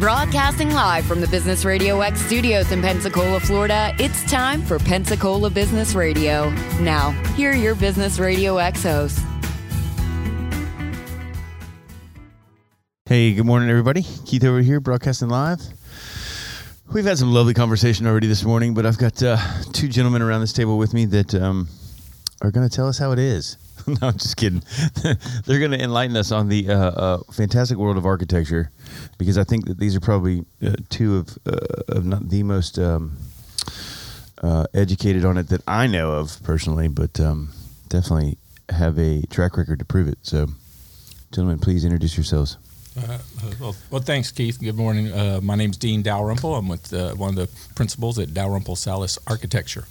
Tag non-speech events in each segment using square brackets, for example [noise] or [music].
Broadcasting live from the Business Radio X studios in Pensacola, Florida, it's time for Pensacola Business Radio. Now, here are your Business Radio X hosts. Hey, good morning, everybody. Keith over here, broadcasting live. We've had some lovely conversation already this morning, but I've got uh, two gentlemen around this table with me that um, are going to tell us how it is. [laughs] no, I'm just kidding. [laughs] They're going to enlighten us on the uh, uh, fantastic world of architecture, because I think that these are probably uh, two of uh, of not the most um, uh, educated on it that I know of personally, but um, definitely have a track record to prove it. So, gentlemen, please introduce yourselves. Uh, well, well, thanks, Keith. Good morning. Uh, my is Dean Dalrymple. I'm with uh, one of the principals at Dalrymple Sallis Architecture.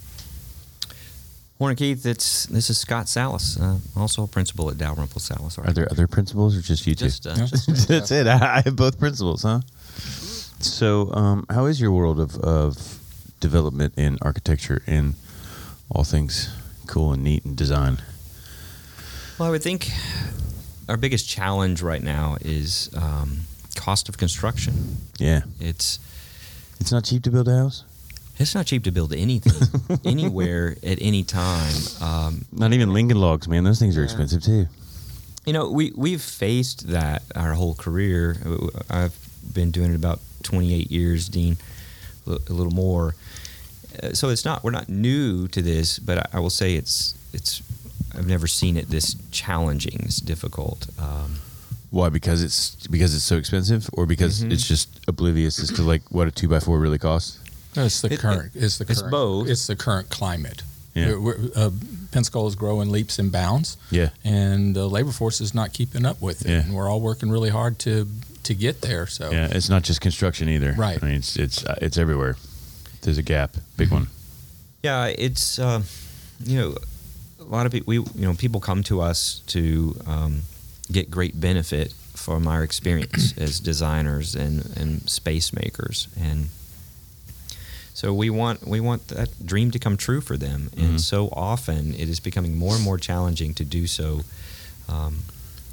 Morning, Keith. It's this is Scott Sallis, uh, also a principal at Dalrymple Sallis. Are there other principals or just you two? Just, uh, Yeah. just [laughs] That's it. I I have both principals, huh? So, um, how is your world of, of development in architecture and all things cool and neat and design? well, I would think our biggest challenge right now is um, cost of construction. Yeah, It's it's not cheap to build a house. It's not cheap to build anything [laughs] anywhere at any time. Um, Not even Lincoln logs, man. Those things are expensive too. You know, we we've faced that our whole career. I've been doing it about 28 years, Dean, a little more. Uh, So it's not we're not new to this, but I, I will say it's it's I've never seen it this challenging, this difficult. Um, Why? Because it's because it's so expensive, or because Mhm. it's just oblivious as to like what a two by four really costs. It's the It- current. it's the it's current, both. It's the current climate. Yeah. We're- we're- uh, Pensacola's growing leaps and bounds, Yeah, and the labor force is not keeping up with it. Yeah. And we're all working really hard to to get there. So yeah. It's not just construction either. Right. I mean, it's it's uh, it's everywhere. There's a gap, big one. Yeah, it's uh, you know a lot of people. We you know people come to us to um, get great benefit from our experience [clears throat] as designers and and space makers, and so we want we want that dream to come true for them. And so often it is becoming more and more challenging to do so. Um,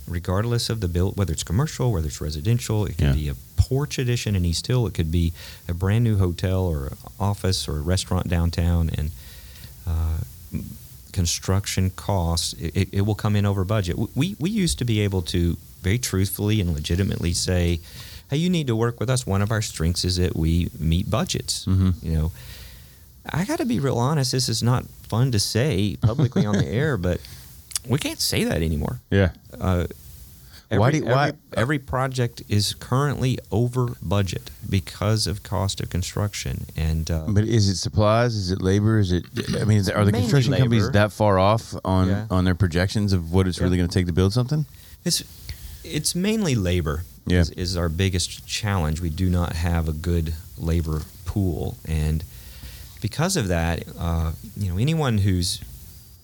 regardless of the build, whether it's commercial, whether it's residential, it can Yeah. be a porch addition in East Hill, it could be a brand new hotel or office or a restaurant downtown, and uh, construction costs, it, it, it will come in over budget. We, we used to be able to very truthfully and legitimately say, hey, you need to work with us. One of our strengths is that we meet budgets. Mhm. You know, I got to be real honest. This is not fun to say publicly on the [laughs] air, but we can't say that anymore. Yeah. Uh, every, Why do- why- every, every project is currently over budget because of cost of construction, and uh, But is it supplies? Is it labor? Is it? I mean, is, are the construction companies that far off on Yeah. on their projections of what it's Yeah. really going to take to build something? it's it's mainly labor. Yeah. is, is our biggest challenge. We do not have a good labor pool, and because of that, uh, you know, anyone who's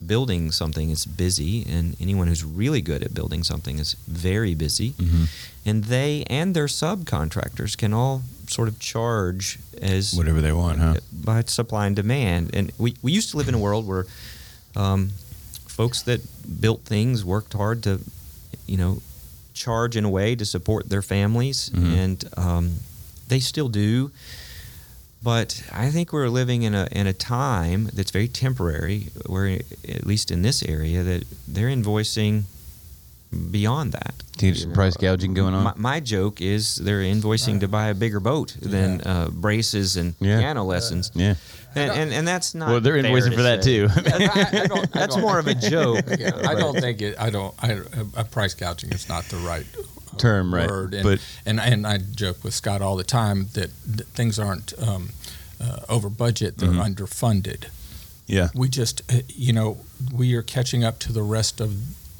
building something is busy, and anyone who's really good at building something is very busy. Mhm. And they and their subcontractors can all sort of charge as Whatever they want, huh? by supply and demand. And we, we used to live in a world where um, folks that built things worked hard to, you know, charge in a way to support their families, Mhm. and um, they still do. But I think we're living in a in a time that's very temporary, where at least in this area, that they're invoicing beyond that. Think there's some price gouging going on? My, my joke is they're invoicing to buy a bigger boat than uh, braces and Yeah. piano lessons. yeah. And, and and that's not. Well, they're fair invoicing to for that say. too. I, I don't, I [laughs] That's don't- more of a joke. Yeah, I don't think it. I don't. I, a price gouging is not the right uh, Term, right, Word. And, but- and and I joke with Scott all the time that, that things aren't um, uh, over budget; they're Mhm. underfunded. yeah. We just, uh, you know, we are catching up to the rest of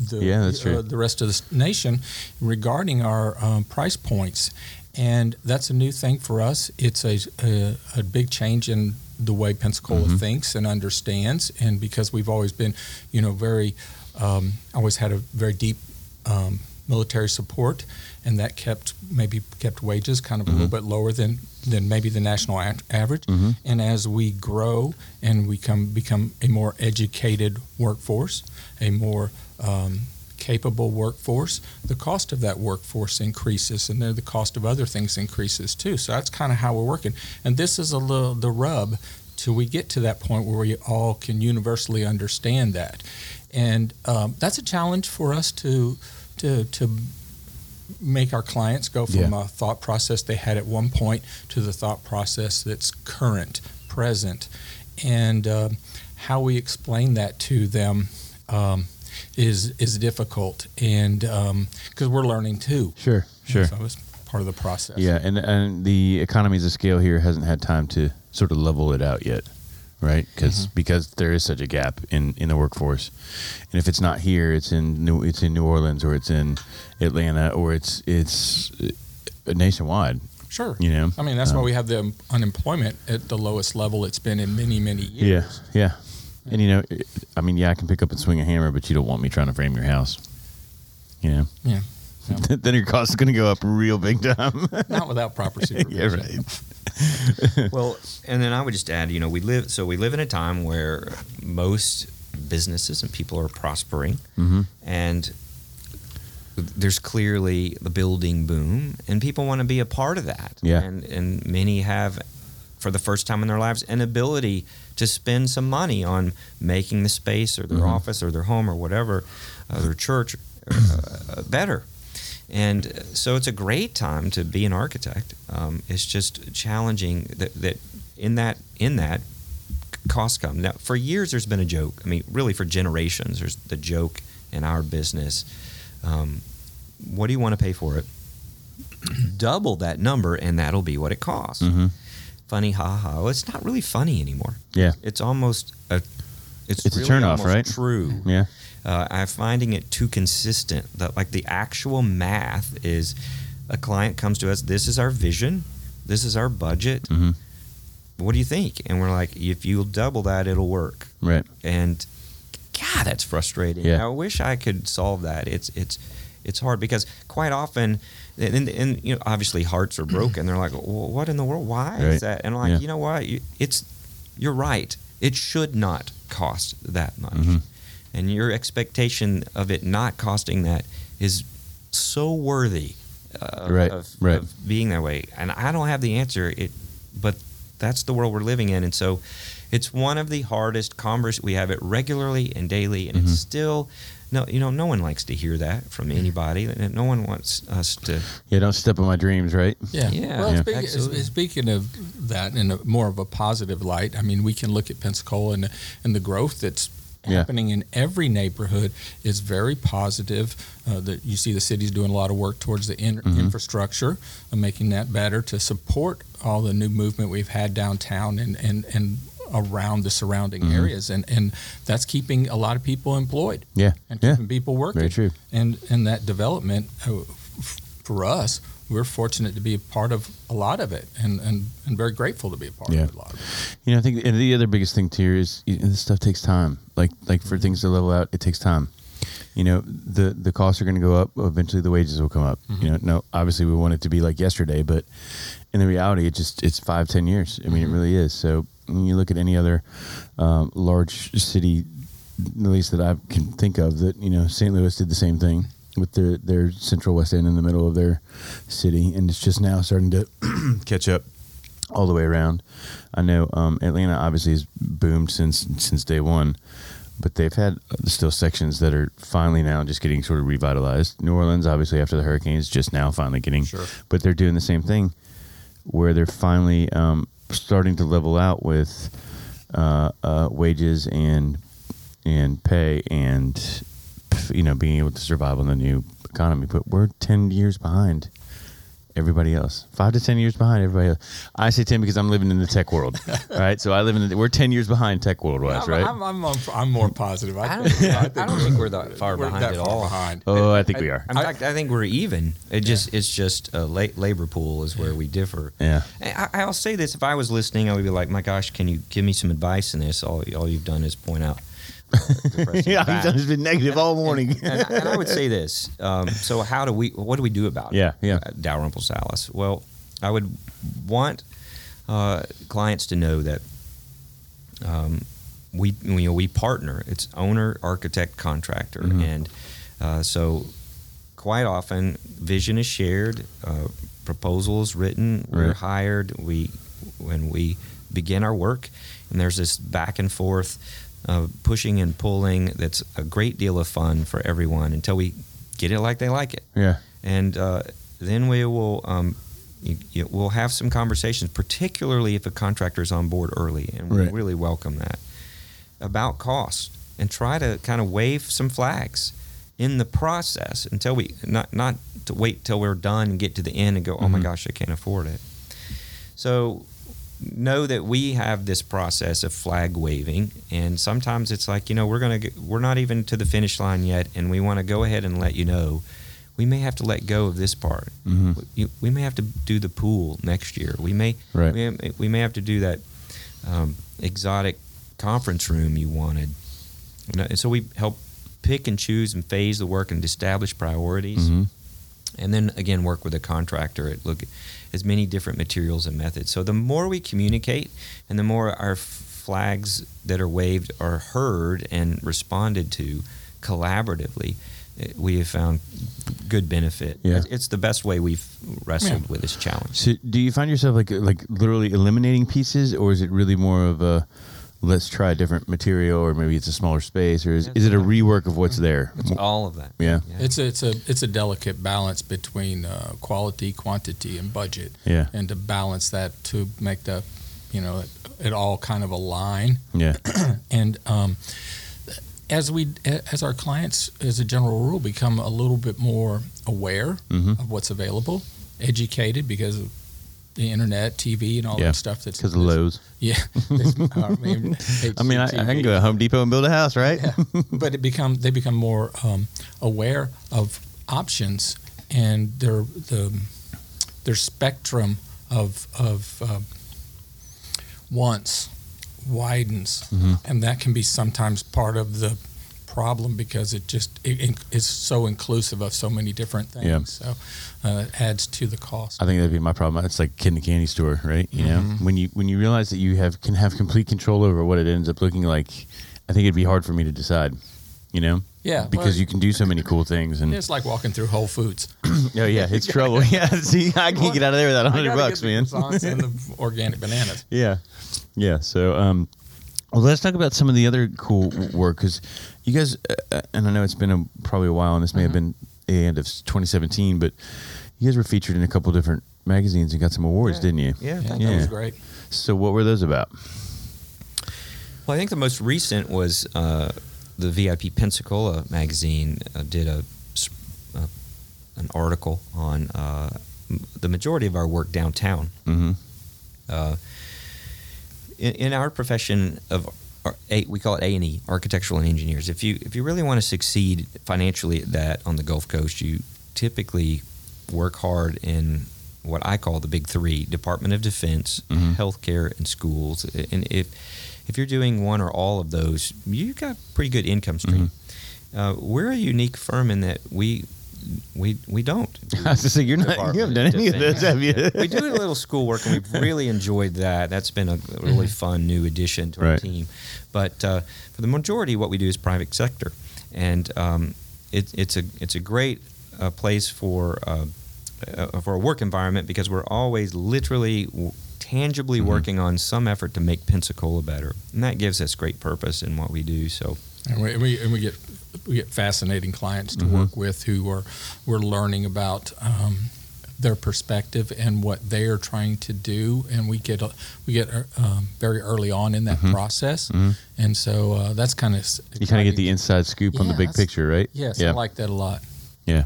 the Yeah, that's true. uh, the rest of the nation regarding our um, price points, and that's a new thing for us. It's a a, a big change in the way Pensacola Mhm. thinks and understands, and because we've always been, you know, very um, always had a very deep um, military support, and that kept maybe kept wages kind of a little Mhm. bit lower than than maybe the national a- average. Mhm. And as we grow and we come become a more educated workforce, a more um, capable workforce, the cost of that workforce increases, and then the cost of other things increases too. So that's kind of how we're working. And this is a little the rub till we get to that point where we all can universally understand that. And um, that's a challenge for us to to to make our clients go from Yeah. a thought process they had at one point to the thought process that's current, present, and um, how we explain that to them um, is is difficult, and because we're learning too. Sure, sure. So it's part of the process. Yeah, and and the economies of scale here hasn't had time to sort of level it out yet, right? Because because there is such a gap in, in the workforce, and if it's not here, it's in New it's in New Orleans or it's in Atlanta or it's it's uh, nationwide. Sure. You know, I mean, that's why Um, we have the unemployment at the lowest level it's been in many, many years. Yeah, yeah. And you know, I mean, yeah, I can pick up and swing a hammer, but you don't want me trying to frame your house. You know, Yeah. [laughs] Yeah. then your cost is going to go up real big time. Not without proper supervision. [laughs] yeah, right. well, and then I would just add, you know, we live so we live in a time where most businesses and people are prospering, Mm-hmm. and there's clearly the building boom, and people want to be a part of that. Yeah. and and many have, for the first time in their lives, an ability to spend some money on making the space or their Mhm. office or their home or whatever, uh, their church, uh, better. And uh, so it's a great time to be an architect. Um, it's just challenging that, that in that in that cost come. Now, for years, there's been a joke. I mean, really, for generations, there's the joke in our business. Um, what do you want to pay for it? Double that number, and that'll be what it costs. Mm-hmm. Funny, ha ha. Well, it's not really funny anymore. Yeah, It's almost a. It's, It's a really turnoff, right? True yeah. uh, I'm finding it too consistent. That like the actual math is, a client comes to us. This is our vision. This is our budget. Mm-hmm. What do you think? And we're like, if you'll double that, it'll work. Right. And God, that's frustrating. Yeah. I wish I could solve that. It's it's it's hard because quite often, and, and you know, obviously hearts are broken. They're like, well, what in the world? Why Right. is that? And I'm like, Yeah. you know what? It's you're right. It should not cost that much. Mhm. And your expectation of it not costing that is so worthy uh, Right, of, right. of being that way. And I don't have the answer. It, but that's the world we're living in, and so it's one of the hardest convers. We have it regularly and daily, and Mhm. it's still no. You know, no one likes to hear that from anybody. No one wants us to. Yeah, don't step on my dreams, right? Yeah. Yeah. Well, Yeah. Speaking, speaking of that in a more of a positive light, I mean, we can look at Pensacola and, and the growth that's Yeah. happening in every neighborhood is very positive. Uh, that you see the city's doing a lot of work towards the in- Mhm. infrastructure and making that better to support all the new movement we've had downtown and, and, and around the surrounding Mhm. areas. And, and that's keeping a lot of people employed Yeah. and Yeah. keeping people working Very true. and and that development uh, f- for us we're fortunate to be a part of a lot of it and and, and very grateful to be a part Yeah. of a lot of it You know, I think and the other biggest thing too is you know, this stuff takes time. Like like for things to level out, it takes time. You know, the the costs are going to go up. Eventually, the wages will come up. You know, no, obviously we want it to be like yesterday, but in the reality, it just it's five ten years. I mean, it really is. So when you look at any other um, large city, at least that I can think of, that you know, St. Louis did the same thing with their their Central West End in the middle of their city, and it's just now starting to [clears throat] catch up all the way around. I know um, Atlanta obviously has boomed since since day one, but they've had still sections that are finally now just getting sort of revitalized. New Orleans, obviously after the hurricanes, just now finally getting, Sure. but they're doing the same thing, where they're finally um, starting to level out with uh, uh, wages and and pay and you know being able to survive on the new economy. But we're ten years behind everybody else. Five to ten years behind everybody else. I say ten because I'm living in the tech world, [laughs] right? So I live in the, we're ten years behind tech world wise, right? I'm, I'm, I'm, I'm more positive I don't, I, I don't think we're that far we're behind that at far all. behind oh, I think we are. In fact, I think we're even. It just it's just a la- labor pool is where we differ. Yeah. I, I'll say this: if I was listening, I would be like, "My gosh, can you give me some advice in this?" All, all you've done is point out. [laughs] yeah, it's been negative all morning. and, and I would say this. Um, so, how do we? What do we do about it? Yeah, yeah. Uh, Dalrymple Sallis. Well, I would want uh, clients to know that um, we you know we partner. It's owner, architect, contractor, Mhm. and Uh, so quite often, vision is shared, uh, proposal is written, we're Right. hired, we when we begin our work, and there's this back and forth uh, pushing and pulling that's a great deal of fun for everyone until we get it like they like it Yeah. and uh, then we will um, you, you, we'll have some conversations, particularly if a contractor is on board early, and we Right. really welcome that about cost, and try to kind of wave some flags in the process until we not not to wait till we're done and get to the end and go, oh my Mhm. gosh, I can't afford it. So know that we have this process of flag waving and sometimes it's like you know we're going to we're not even to the finish line yet and we want to go ahead and let you know we may have to let go of this part Mhm. we, we may have to do the pool next year we may Right. we, may- we may have to do that um, exotic conference room you wanted You know, and so we help pick and choose and phase the work and establish priorities Mhm. and then again work with a contractor at look at as many different materials and methods. So the more we communicate, and the more our flags that are waved are heard and responded to collaboratively, eh, we have found good benefit. Yeah. It's- It's the best way we've wrestled Yeah. with this challenge. So, do you find yourself like like literally eliminating pieces, or is it really more of a let's try a different material, or maybe it's a smaller space, or is, is it a rework of what's there? It's all of that. Yeah. It's a, it's a it's a delicate balance between uh, quality, quantity, and budget, Yeah, and to balance that to make the, you know, it, it all kind of align. yeah, [clears throat] And um, as we as our clients, as a general rule, become a little bit more aware hmm of what's available, educated because of the internet, TV, and all Yeah, that stuff. That's because of Lowe's. Yeah, [laughs] I mean, [laughs] I mean, I, I can go to Home Depot and build a house, right? Yeah. [laughs] but it become they become more um, aware of options and their the their spectrum of of uh, wants widens, Mhm. and that can be sometimes part of the problem because it just it, it is so inclusive of so many different things. Yeah. So uh, it adds to the cost. I think that'd be my problem. It's like kid in a candy store, right? You know, Mhm. when you when you realize that you have can have complete control over what it ends up looking like, I think it'd be hard for me to decide. You know, yeah, because well, you can do so many cool things, and It's like walking through Whole Foods. [clears throat] oh yeah, it's [laughs] trouble. Yeah, [laughs] see, I can't get out of there without hundred bucks, man. and the [laughs] organic bananas. Yeah, yeah. So, um, well, let's talk about some of the other cool work because you guys, uh, uh, and I know it's been a, probably a while, and this may have been the end of 2017, but you guys were featured in a couple different magazines and got some awards, Yeah. didn't you? Yeah, Yeah, thank that was great. So, what were those about? Well, I think the most recent was uh, the VIP Pensacola magazine uh, did a, s- uh, an article on uh, m- the majority of our work downtown. Mm-hmm. In, in our profession of we call it A and E, architectural and engineers. If you if you really want to succeed financially at that on the Gulf Coast, you typically work hard in what I call the big three: Department of Defense, Mhm. healthcare, and schools. And if if you're doing one or all of those, you've got pretty good income stream. Uh, we're a unique firm in that we we we don't. do [laughs] I was just saying, you're not. You haven't done any of Defense. those, have you? We do a little schoolwork, and we've really enjoyed that. That's been a really fun new addition to our Right. team. But uh, for the majority, what we do is private sector, and um, it, it's a it's a great uh, place for uh, uh, for a work environment because we're always literally. w- Tangibly Mhm. working on some effort to make Pensacola better, and that gives us great purpose in what we do. So, And we, and we, and we get we get fascinating clients to Mhm. work with who are we're learning about um, their perspective and what they are trying to do, and we get we get uh, um, very early on in that Mhm. process, Mhm. and so uh, that's kind of You kind of get the inside scoop on the big picture, right? yes, Yeah. I like that a lot. Yeah,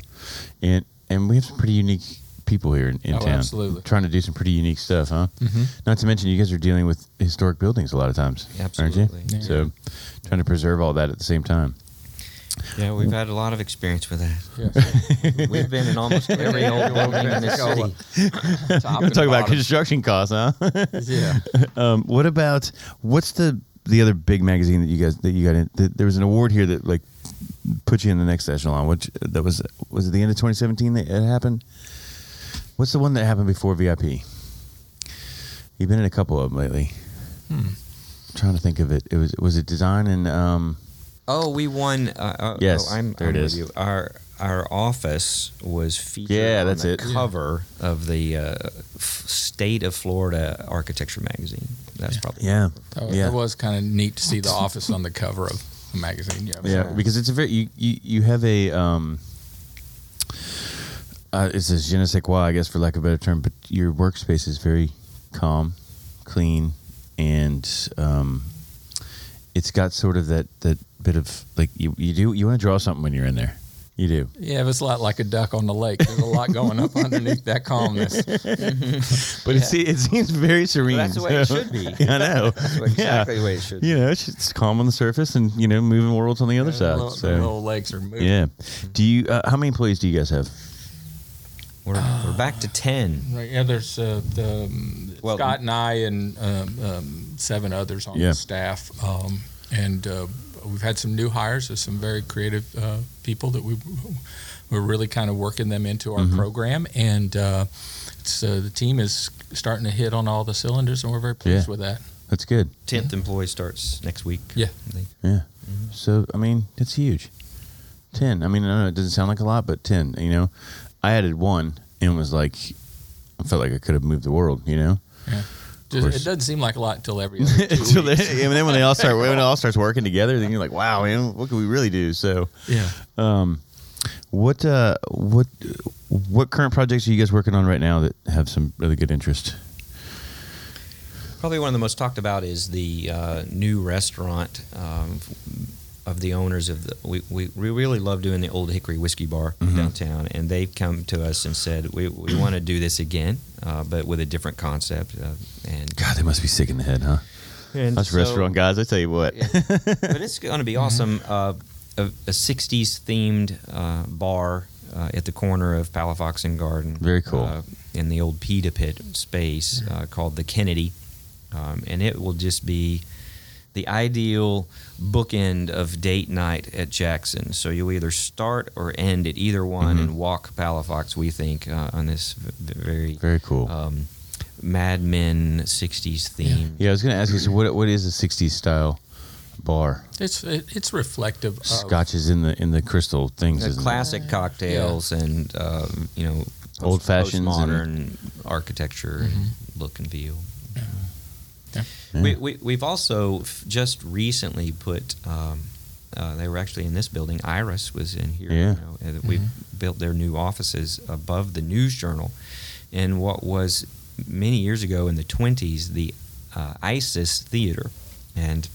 and and we have some pretty unique people here in, in Oh, town. absolutely. Trying to do some pretty unique stuff, huh? Mm-hmm. Not to mention, you guys are dealing with historic buildings a lot of times, Absolutely. aren't you? Yeah. So, trying to preserve all that at the same time. Yeah, we've had a lot of experience with that. Yes. [laughs] We've been in almost [laughs] every old building in this city. [laughs] Top We're talking about construction costs, huh? yeah. um, what about what's the the other big magazine that you guys that you got in? There was an award here that like put you in the next echelon. Which that was was it the end of 2017 that it happened? What's the one that happened before VIP? You've been in a couple of them lately. Hmm. trying to think of it. It was was it design and um, Oh, we won. Uh, uh, Yes, oh, I'm, there I'm it with is. you. Our our office was featured. Yeah, on that's the it. Cover of the uh, F- State of Florida Architecture magazine. That's probably Yeah. That, yeah. that was kind of neat to see the office on the cover of a magazine. Yeah, Yeah, because it's a very you you, you have a um. Uh, it's a je ne sais quoi, I guess, for lack of a better term. But your workspace is very calm, clean, and um, it's got sort of that that bit of like you you do you want to draw something when you're in there. You do. Yeah, it's a lot like a duck on the lake. There's a lot going up underneath that calmness. [laughs] But it, se- it seems very serene. that's the way it should be. [laughs] Yeah, I know. That's exactly the way it should. You know, it's just calm on the surface and you know moving worlds on the other The side. little, so the little legs are moving. yeah. Do you? Uh, how many employees do you guys have? We're, we're back to ten. Right, yeah, there's uh, the um, Well- Scott and I and um, um, seven others on Yeah. the staff, um, and uh, we've had some new hires. of some very creative uh, people that we we're really kind of working them into our Mhm. program, and uh, it's, uh, the team is starting to hit on all the cylinders, and we're very pleased Yeah. with that. That's good. Tenth employee starts next week. Yeah. I think. Yeah. So I mean, it's huge. Ten. I mean, I know it doesn't sound like a lot, but ten. You know, I added one and was like, I felt like I could have moved the world. You know, Just, it doesn't seem like a lot until every [laughs] Until they- weeks. and then when they all start, [laughs] when it all starts working together, then you're like, wow, man, what can we really do? So, Yeah. um, what, uh, what, what current projects are you guys working on right now that have some really good interest? Probably one of the most talked about is the uh, new restaurant um, of the owners of the. We, we, we really love doing the Old Hickory Whiskey Bar Mhm. downtown, and they've come to us and said we, we want to do this again, uh, but with a different concept. Uh, and God, they must be sick in the head, huh? and Us so- restaurant guys, I tell you what. Yeah. [laughs] but it's going to be awesome. Uh, a, a 60s themed uh, bar uh, at the corner of Palafox and Garden. Very cool. Uh, in the old Pita Pit space uh, called the Kennedy. Um, and it will just be the ideal bookend of date night at Jackson. So you'll either start or end at either one Mhm. and walk Palafox, we think, uh, on this very Very cool. um, Mad Men 60s theme. yeah, I was going to ask you. So, what, what is a '60s style bar? It's it, it's reflective of Scotches in the in the crystal things. The isn't it? classic cocktails and uh, you know old fashioned modern architecture Mm-hmm. look and feel. Yeah. We, we we've also f- just recently put. Um, uh, they were actually in this building. Iris was in here. Yeah. You know, and we built their new offices above the News Journal, in what was many years ago in the twenties the uh, ISIS Theater, and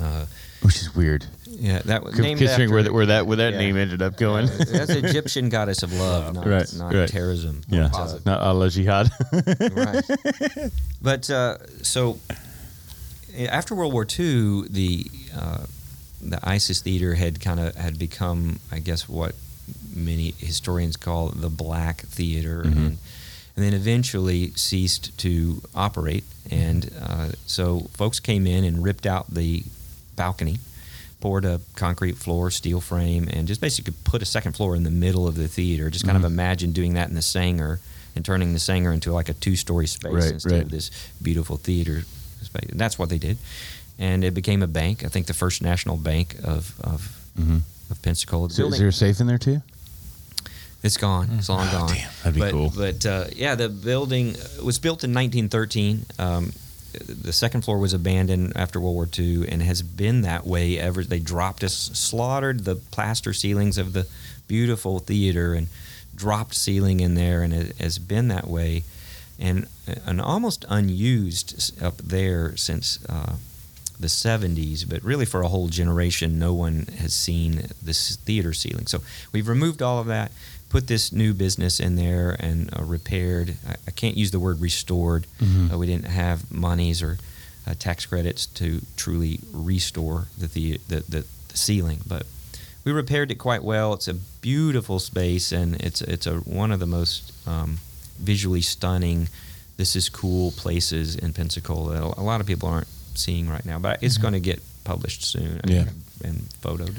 uh, which is weird. yeah, that was named Considering after, where, that, where that where that Yeah. name ended up going. Uh, that's the Egyptian goddess of love, [laughs] not, Right, not right. terrorism. yeah, uh, not Allah Jihad. [laughs] right. But uh, so after World War II, the uh, the ISIS theater had kind of had become, I guess, what many historians call the black theater, Mhm. and and then eventually ceased to operate. And uh, so folks came in and ripped out the balcony. Poured a concrete floor, steel frame, and just basically put a second floor in the middle of the theater. Just kind Mhm. of imagine doing that in the Saenger and turning the Saenger into like a two-story space Right, instead right. of this beautiful theater space. And that's what they did, and it became a bank. I think the first national bank of of, hmm of Pensacola. So is there a safe in there too? it's gone. It's long Oh, gone. damn, that'd be but, cool. But uh, yeah, the building was built in 1913. Um, the second floor was abandoned after World War II and has been that way ever. They dropped us, slaughtered the plaster ceilings of the beautiful theater and dropped ceiling in there, and it has been that way. And an almost unused up there since uh, the 70s, but really for a whole generation, no one has seen this theater ceiling. So we've removed all of that, put this new business in there, and uh, repaired. I, I can't use the word restored. Mhm. Uh, we didn't have monies or uh, tax credits to truly restore the, the, the, the, ceiling, but we repaired it quite well. It's a beautiful space, and it's it's a one of the most um, visually stunning. This is cool places in Pensacola. That a lot of people aren't seeing right now, but it's going to get published soon. I Yeah. and photoed.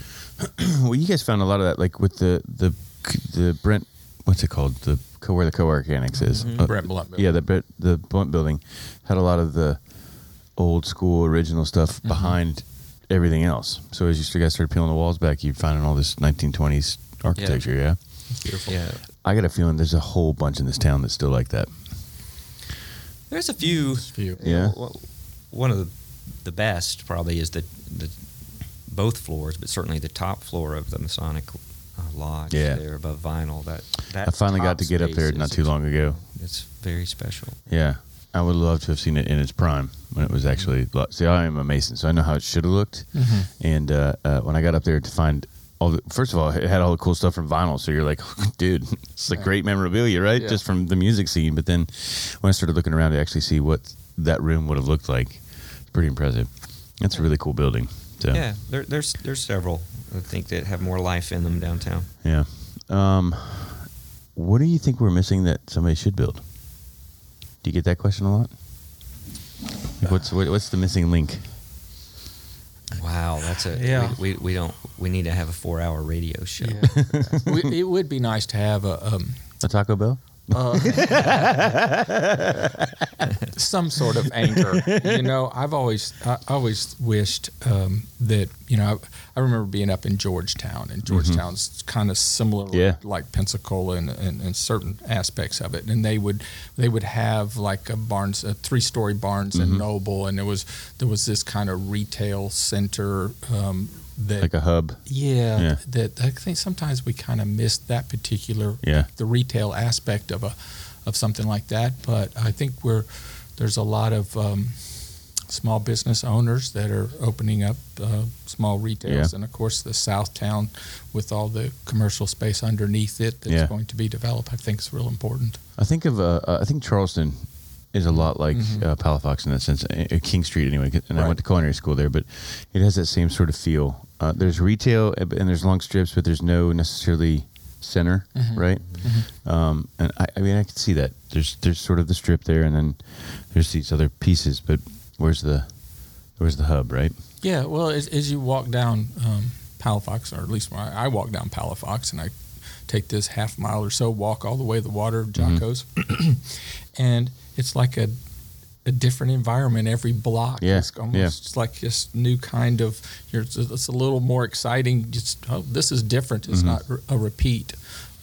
[clears throat] well, you guys found a lot of that, like with the the the Brent. What's it called? The co where the co-work annex is. Mhm. Uh, Brent Blount building. Yeah, the Brent the Blount building had a lot of the old school original stuff Mm-hmm. behind everything else. So as you guys started peeling the walls back, you're finding all this 1920s architecture. Yeah. Beautiful. Yeah. I got a feeling there's a whole bunch in this town that's still like that. There's a few. Few. Yeah. Well, One of the the best probably is the the both floors, but certainly the top floor of the Masonic Lodge Yeah. there above Vinyl. That that I finally got to get up there not too long ago. It's very special. Yeah. I would love to have seen it in its prime when it was actually. See, I am a Mason, so I know how it should have looked. And uh, uh, when I got up there to find all the, first of all, it had all the cool stuff from vinyl. So you're like, [laughs] dude, it's a great memorabilia, right? Yeah. Just from the music scene. But then when I started looking around to actually see what that room would have looked like, it's pretty impressive. That's a really cool building. So, Yeah, there, there's there's several I think that have more life in them downtown. yeah. Um, what do you think we're missing that somebody should build? Do you get that question a lot? Like what's what, what's the missing link? Wow, that's a Yeah. We, we, we don't we need to have a four hour radio show. Yeah. [laughs] We- it would be nice to have a um, A Taco Bell? Uh, [laughs] some sort of anchor. You know, I've always I always wished um, that you know I, I remember being up in Georgetown, and Georgetown's kind of similar, Mm-hmm. Yeah. like Pensacola in, in, in certain aspects of it. And they would they would have like a Barnes, a three story Barnes Mm-hmm. and Noble, and there was there was this kind of retail center. Um, that Like a hub? yeah, Yeah. that I think sometimes we kind of miss that particular Yeah. the retail aspect of a of something like that. But I think we're there's a lot of um, small business owners that are opening up uh, small retails, Yeah. and of course the South Town with all the commercial space underneath it that's Yeah. going to be developed. I think is real important. I think of uh, uh, I think Charleston is a lot like uh, Palafox in that sense. Uh, King Street anyway, and I Mm-hmm. Went to culinary school there, but it has that same sort of feel. Uh, there's retail uh, and there's long strips, but there's no necessarily center, Mm-hmm. right? Um, and I, I mean, I can see that. There's there's sort of the strip there, and then there's these other pieces. But where's the where's the hub, right? Yeah, well, as, as you walk down um, Palafox, or at least I, I walk down Palafox, and I take this half mile or so walk all the way to the water of Jaco's, [clears throat] and it's like a a different environment every block. Yeah, it's almost yeah. it's like this new kind of. You're, it's, a little more exciting. Just oh, this is different. It's not a repeat.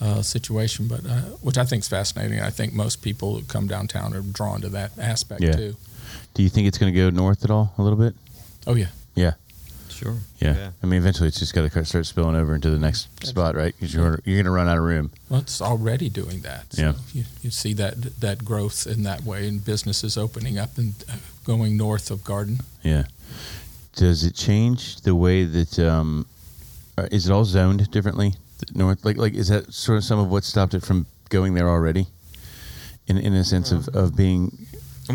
Uh, situation, but uh, which I think is fascinating. I think most people who come downtown are drawn to that aspect Yeah. too. Do you think it's going to go north at all? A little bit? Oh yeah, Yeah. Sure. Yeah. I mean, eventually it's just got to start spilling over into the next spot, right? Because you're you're going to run out of room. Well, it's already doing that. So Yeah. You, you see that that growth in that way, and businesses opening up and uh, going north of Garden. Yeah. Does it change the way that um, uh, is it all zoned differently? North, like, like is that sort of some of what stopped it from going there already? In in a sense of, of being I mean,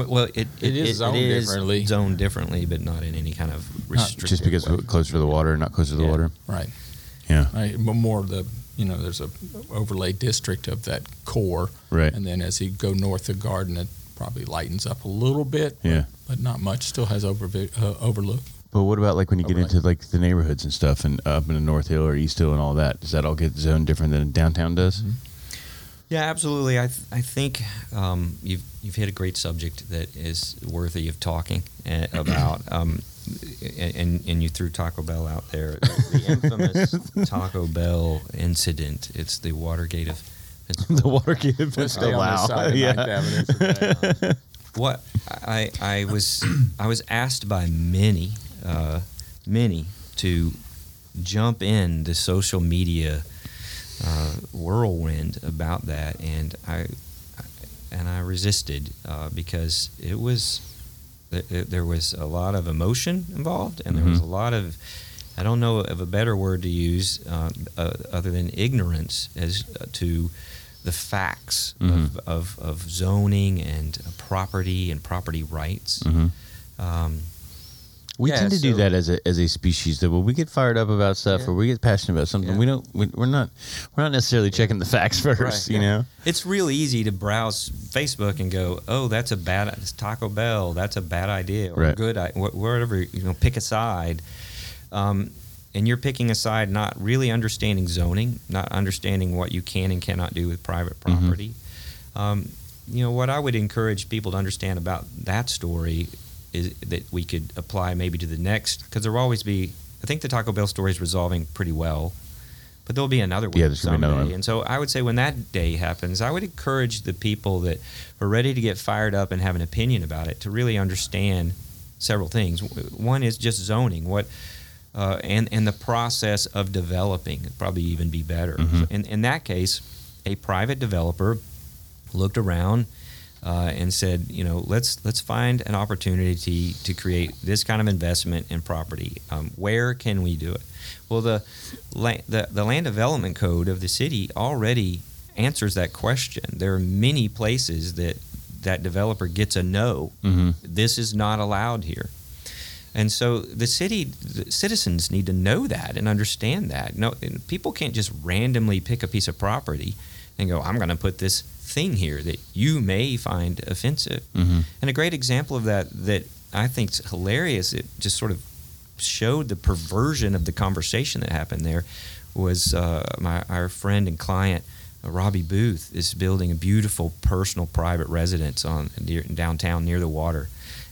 Well, it, It is zoned differently. zoned differently, but not in any kind of restrictive just because way. closer to the water, not closer to the Yeah. water. Right. Yeah. Right. More of the you know there's a overlay district of that core, Right. and then as you go north of Garden, it probably lightens up a little bit. but- Yeah. But not much. Still has over uh, overlook. But what about like when you get into like the neighborhoods and stuff, and up in the North Hill or East Hill and all that? Does that all get zoned different than downtown does? Yeah, absolutely. I th- I think um, you've you've hit a great subject that is worthy of talking uh, [clears throat] about. Um, and and you threw Taco Bell out there. The, the [laughs] infamous Taco Bell incident. It's the Watergate of Pensacola. [laughs] the Watergate. of Pensacola. on this side of [laughs] yeah. Ninth Avenue for that. what I I was [clears throat] I was asked by many uh, many to jump in the social media uh, whirlwind about that, and I and I resisted uh, because it was there was a lot of emotion involved, and there was a lot of I don't know of a better word to use uh, uh, other than ignorance as uh, to the facts of, of, of zoning and property and property rights. Mhm. Um, We Yeah, tend to do that as a as a species. That when we get fired up about stuff Yeah. or we get passionate about something, Yeah. we don't. We, we're not. We're not necessarily checking the facts [laughs] first. Right, you know. It's real easy to browse Facebook and go, "Oh, that's a bad Taco Bell. That's a bad idea or Right. good, whatever." You know, pick a side, um, and you're picking a side not really understanding zoning, not understanding what you can and cannot do with private Mm-hmm. property. Um, you know, what I would encourage people to understand about that story is, that we could apply maybe to the next because there will always be. I think the Taco Bell story is resolving pretty well, but there'll be another one Yeah, there's someday. another one. And so I would say when that day happens, I would encourage the people that are ready to get fired up and have an opinion about it to really understand several things. One is just zoning. What uh, and and the process of developing would probably even be better. Mhm. In in that case, a private developer looked around uh, and said, you know, let's let's find an opportunity to create this kind of investment in property. Um, where can we do it? Well, the, la- the the land development code of the city already answers that question. There are many places that that developer gets a no. Mm-hmm. This is not allowed here. And so the city the citizens need to know that and understand that. No, and people can't just randomly pick a piece of property and go, "I'm going to put this thing here that you may find offensive." Mm-hmm. And a great example of that that I think is hilarious, it just sort of showed the perversion of the conversation that happened there, was uh, my our friend and client uh, Robbie Booth is building a beautiful personal private residence on near, downtown near the water,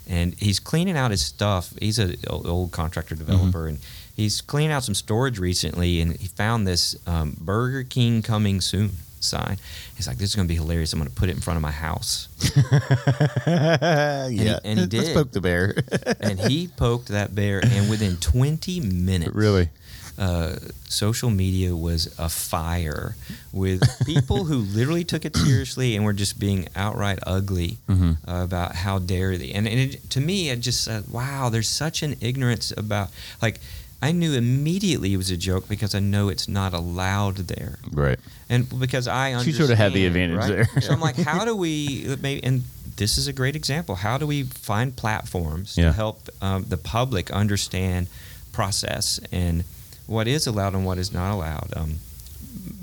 and he's cleaning out his stuff. He's an old contractor developer, and he's cleaning out some storage recently, and he found this um, Burger King coming soon sign. He's like, "This is going to be hilarious. I'm going to put it in front of my house." [laughs] yeah, he- and he [laughs] Let's did. poke the bear. [laughs] and he poked that bear, and within 20 minutes, really? uh, social media was afire with people who literally took it seriously and were just being outright ugly Mhm. uh, about how dare they. And, and it, to me, it just said, wow, there's such an ignorance about, like, I knew immediately it was a joke because I know it's not allowed there. Right. And because I understand, sort of have the right? advantage there. so I'm like, [laughs] how do we maybe? And this is a great example. How do we find platforms Yeah. to help um, the public understand process and what is allowed and what is not allowed? Um,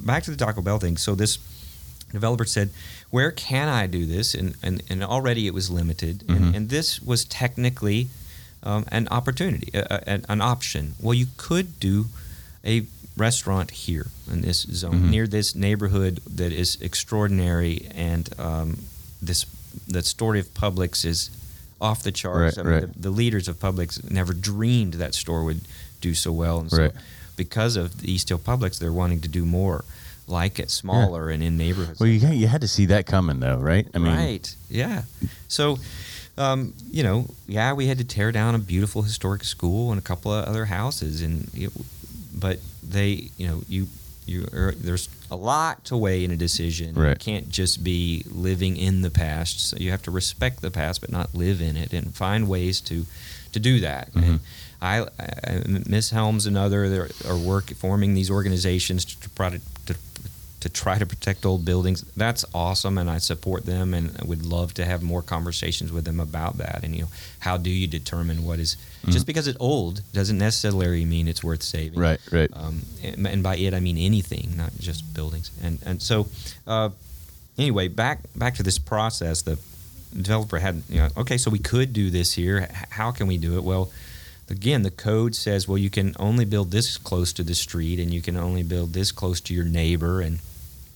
back to the Taco Bell thing. So this developer said, "Where can I do this?" And and, and already it was limited, Mhm. and, and this was technically um, an opportunity, uh, uh, an, an option. Well, you could do a restaurant here in this zone, Mhm. near this neighborhood that is extraordinary, and um, this the story of Publix is off the charts. Right, I mean, right. the, the leaders of Publix never dreamed that store would do so well, and so Right. because of the East Hill Publix, they're wanting to do more like it, smaller and in neighborhoods. Well, you you had to see that coming, though, right? I mean, right. Yeah. So, um, you know, yeah, we had to tear down a beautiful historic school and a couple of other houses, and it, but they, you know, you you are, there's a lot to weigh in a decision. You can't just be living in the past. So you have to respect the past, but not live in it, and find ways to to do that. Mhm. And I, I Miss Helms and other are work forming these organizations to, try to, to to try to protect old buildings. That's awesome, and I support them, and I would love to have more conversations with them about that. And you know, how do you determine what is just Mhm. because it's old doesn't necessarily mean it's worth saving. Right, right. Um, and, and by it I mean anything, not just buildings. And and so, uh, anyway, back back to this process. The developer had you know, okay, so we could do this here. How can we do it? Well, again, the code says, well, you can only build this close to the street, and you can only build this close to your neighbor, and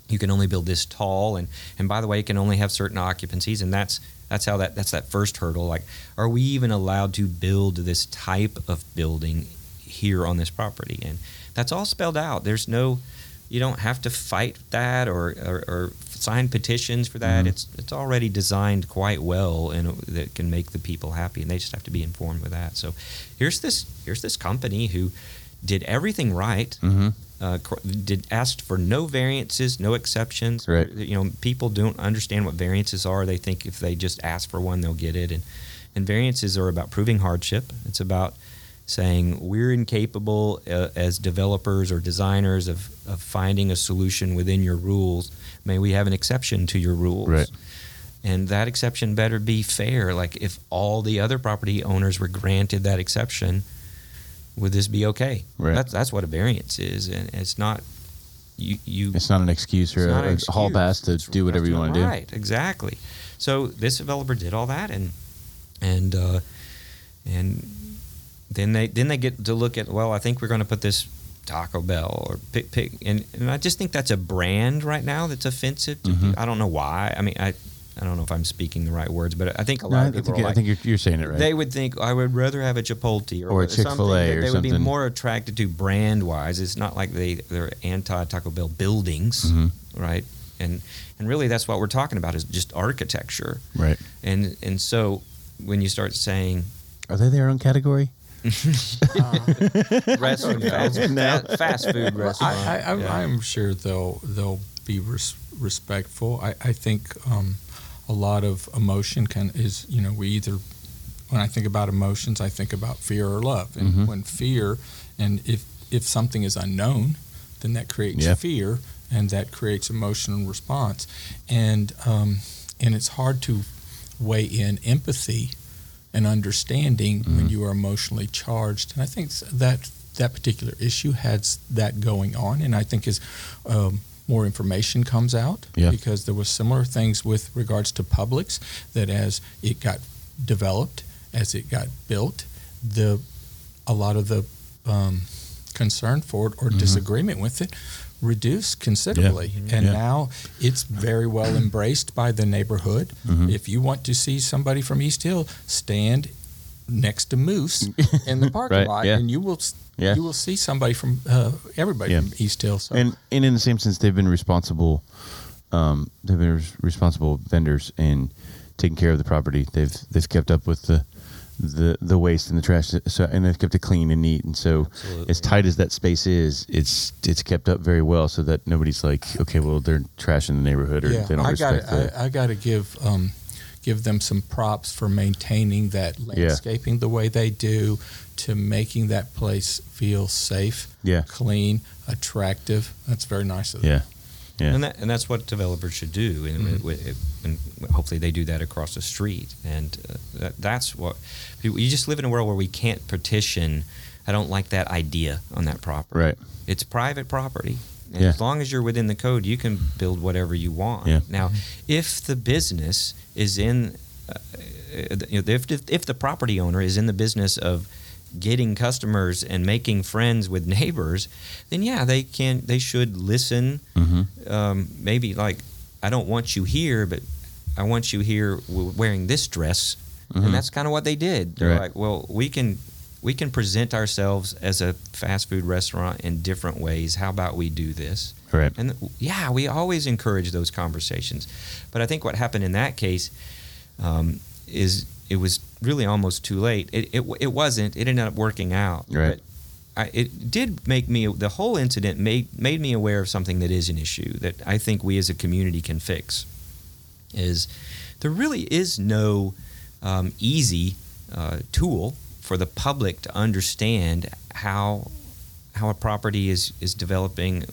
you can only build this tall, and and by the way, it can only have certain occupancies, and that's that's how that that's that first hurdle. Like, are we even allowed to build this type of building here on this property? And that's all spelled out. There's no, you don't have to fight that or or, or sign petitions for that. Mhm. It's it's already designed quite well, and that can make the people happy, and they just have to be informed with that. So, here's this here's this company who did everything right Mm-hmm. Uh, did asked for no variances, no exceptions. Right. You know, people don't understand what variances are. They think if they just ask for one, they'll get it. And and variances are about proving hardship. It's about saying we're incapable uh, as developers or designers of, of finding a solution within your rules. May we have an exception to your rules? Right. And that exception better be fair. Like if all the other property owners were granted that exception, would this be okay? Right. That's that's what a variance is, and it's not you you. It's not an excuse or a, a hall pass to It's- do whatever you want to do. Right, exactly. So this developer did all that, and and uh, and then they then they get to look at well, I think we're going to put this Taco Bell or pick pick, and, and I just think that's a brand right now that's offensive. To Mhm. people. I don't know why. I mean, I I don't know if I'm speaking the right words, but I think a lot I of people think, are I think you're, you're saying it right. they would think I would rather have a Chipotle or, Or a something Chick-fil-A that or they would be more attracted to brand wise. It's not like they they're anti Taco Bell buildings, Mhm. right? And and really that's what we're talking about is just architecture. right. And and so when you start saying Are they their own category? Restaurant, [laughs] fast, fa- fast food restaurant, I, I, yeah. I, I'm sure they'll they'll be res- respectful. I, I think um, a lot of emotion can is you know we either when I think about emotions I think about fear or love, and Mhm. when fear and if if something is unknown, then that creates Yeah. fear and that creates emotional response, and um, and it's hard to weigh in empathy and understanding when Mhm. you are emotionally charged. And I think that that particular issue has that going on, and I think as um, more information comes out, Yeah. because there were similar things with regards to Publix that as it got developed, as it got built, the a lot of the um, concern for it or Mhm. disagreement with it reduced considerably. And Yeah. now it's very well embraced by the neighborhood. Mhm. If you want to see somebody from East Hill, stand next to Moose [laughs] in the parking Right, lot, yeah. and you will Yeah. you will see somebody from uh, everybody Yeah. from East Hill. So And and in the same sense, they've been responsible. Um, they've been responsible vendors in taking care of the property. They've they've kept up with the the the waste and the trash. So and they've kept it clean and neat. And so Absolutely. as tight as that space is, it's it's kept up very well. So that nobody's like, okay, well they're trashing the neighborhood or yeah, they don't I got respect the. I, I got to give um, give them some props for maintaining that landscaping the way they do, to making that place feel safe, Yeah. clean, attractive. That's very nice of them. yeah. Yeah. And that and that's what developers should do, and, Mhm. wi- and hopefully they do that across the street. And uh, that, that's what you just live in a world where we can't petition. I don't like that idea on that property. Right. It's private property. And Yeah. As long as you're within the code, you can build whatever you want. Yeah. Now, if the business is in, uh, uh, know, if, if the property owner is in the business of getting customers and making friends with neighbors, then yeah, they can. They should listen. Mm-hmm. Um, maybe like, I don't want you here, but I want you here wearing this dress, Mhm. and that's kind of what they did. They're Right. like, well, we can we can present ourselves as a fast food restaurant in different ways. How about we do this? Right. And yeah, we always encourage those conversations. But I think what happened in that case um, is it was really almost too late. It, it, it wasn't. It ended up working out. Right. But I, it did make me, the whole incident made, made me aware of something that is an issue that I think we as a community can fix. Is there really is no um, easy uh, tool for the public to understand how how a property is is developing.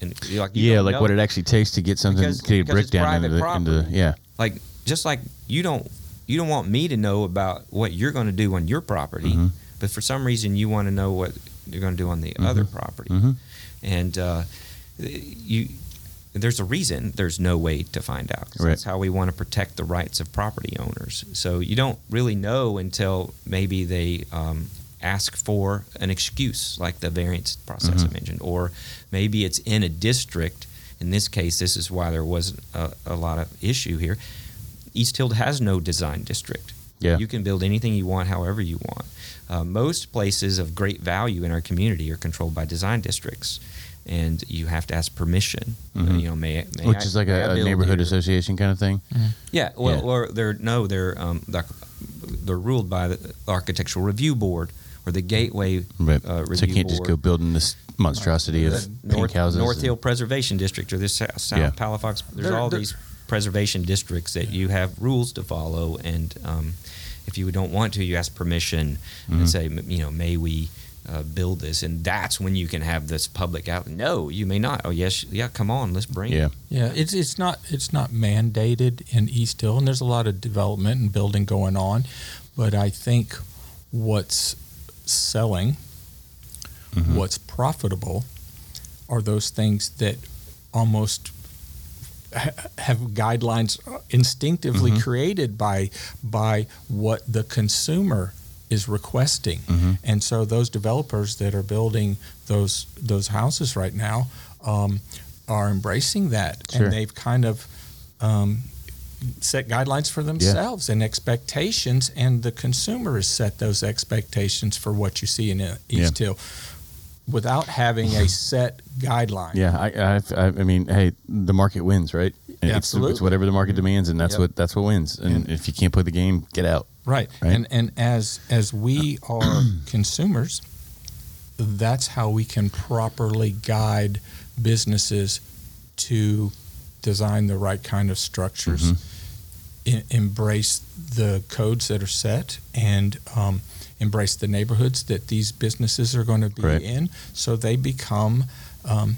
And like Yeah, like know. what it actually takes to get something Because- to get a brick down into the, into the yeah like just like you don't you don't want me to know about what you're going to do on your property, Mhm. but for some reason you want to know what you're going to do on the other property, Mhm. and uh, you. There's a reason there's no way to find out. Right. That's how we want to protect the rights of property owners. So you don't really know until maybe they um, ask for an excuse, like the variance process Mhm. I mentioned, or maybe it's in a district. In this case, this is why there was a, a lot of issue here. East Hill has no design district. Yeah. You can build anything you want, however you want. Uh, most places of great value in our community are controlled by design districts, and you have to ask permission. Uh, Mhm. you know, may, may which I- is like may I a, a build neighborhood here? association kind of thing. Yeah, well, Yeah. or they're no, they're um, like, they're ruled by the Architectural Review Board or the Gateway Right. uh, Review so you can't just go building this monstrosity of pink North, houses. North Hill Preservation District or this South, South Yeah. Palafox. There's There- all there- these preservation districts that you have rules to follow, and um, if you don't want to, you ask permission Mhm. and say, you know, may we uh, build this, and that's when you can have this public out. No, you may not. Oh yes, yeah, come on, let's bring Yeah. it. Yeah, it's it's not it's not mandated in East Hill, and there's a lot of development and building going on, but I think what's selling, Mhm. what's profitable, are those things that almost ha- have guidelines instinctively Mhm. created by by what the consumer is requesting. Mhm. And so those developers that are building those those houses right now um, are embracing that, Sure. and they've kind of um, set guidelines for themselves and expectations, and the consumers set those expectations for what you see in uh, East Hill without having a set guideline. Yeah, I, I, I mean, hey, the market wins, right? It's, Absolutely. it's whatever the market demands, and that's Yep. what that's what wins. And, And- if you can't play the game, get out. Right. Right. And and as as we are consumers, that's how we can properly guide businesses to design the right kind of structures, e- embrace the codes that are set, and um, embrace the neighborhoods that these businesses are going to be Right. in, so they become um,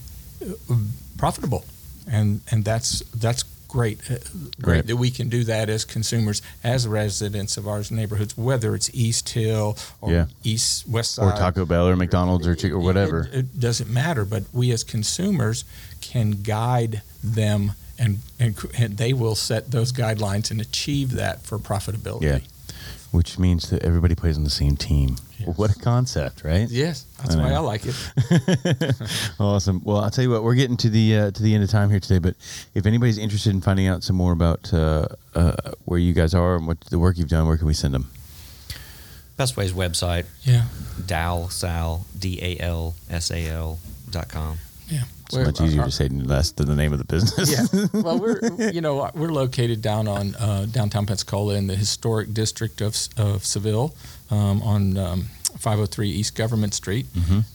profitable, and and that's that's great. uh, Great Right. that we can do that as consumers, as residents of our neighborhoods, whether it's East Hill or Yeah. East West Side Or Taco Bell or McDonald's or or whatever. It, it doesn't matter, but we as consumers can guide them, and, and and they will set those guidelines and achieve that for profitability. Yeah. Which means that everybody plays on the same team. Yes. What a concept, right? Yes, that's I why. I like it. [laughs] Awesome. Well, I'll tell you what, we're getting to the uh, to the end of time here today. But if anybody's interested in finding out some more about uh, uh, where you guys are and what the work you've done, where can we send them? Best Way's website, Yeah, dalsal, D-A-L-S-A-L dot com. Yeah. It's much easier to say less than the name of the business. yeah. [laughs] Well, we're you know we're located down on uh, downtown Pensacola in the historic district of of Seville um, on. Um, 503 East Government Street,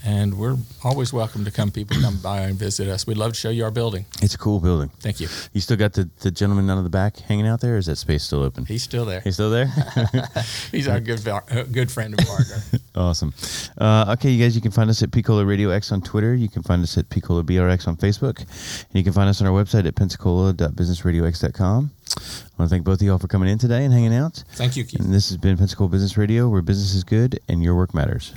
and we're always welcome to come. People come by and visit us. We'd love to show you our building. It's a cool building. Thank you. You still got the, the gentleman out of the back hanging out there? Or is that space still open? He's still there. He's still there? [laughs] He's our good uh, good friend and partner. [laughs] awesome. Uh, okay, you guys, you can find us at Picola Radio X on Twitter. You can find us at Picola BRX on Facebook. And you can find us on our website at pensacola.businessradiox.com. I want to thank both of y'all for coming in today and hanging out. Thank you, Keith. And this has been Pensacola Business Radio, where business is good and your work matters.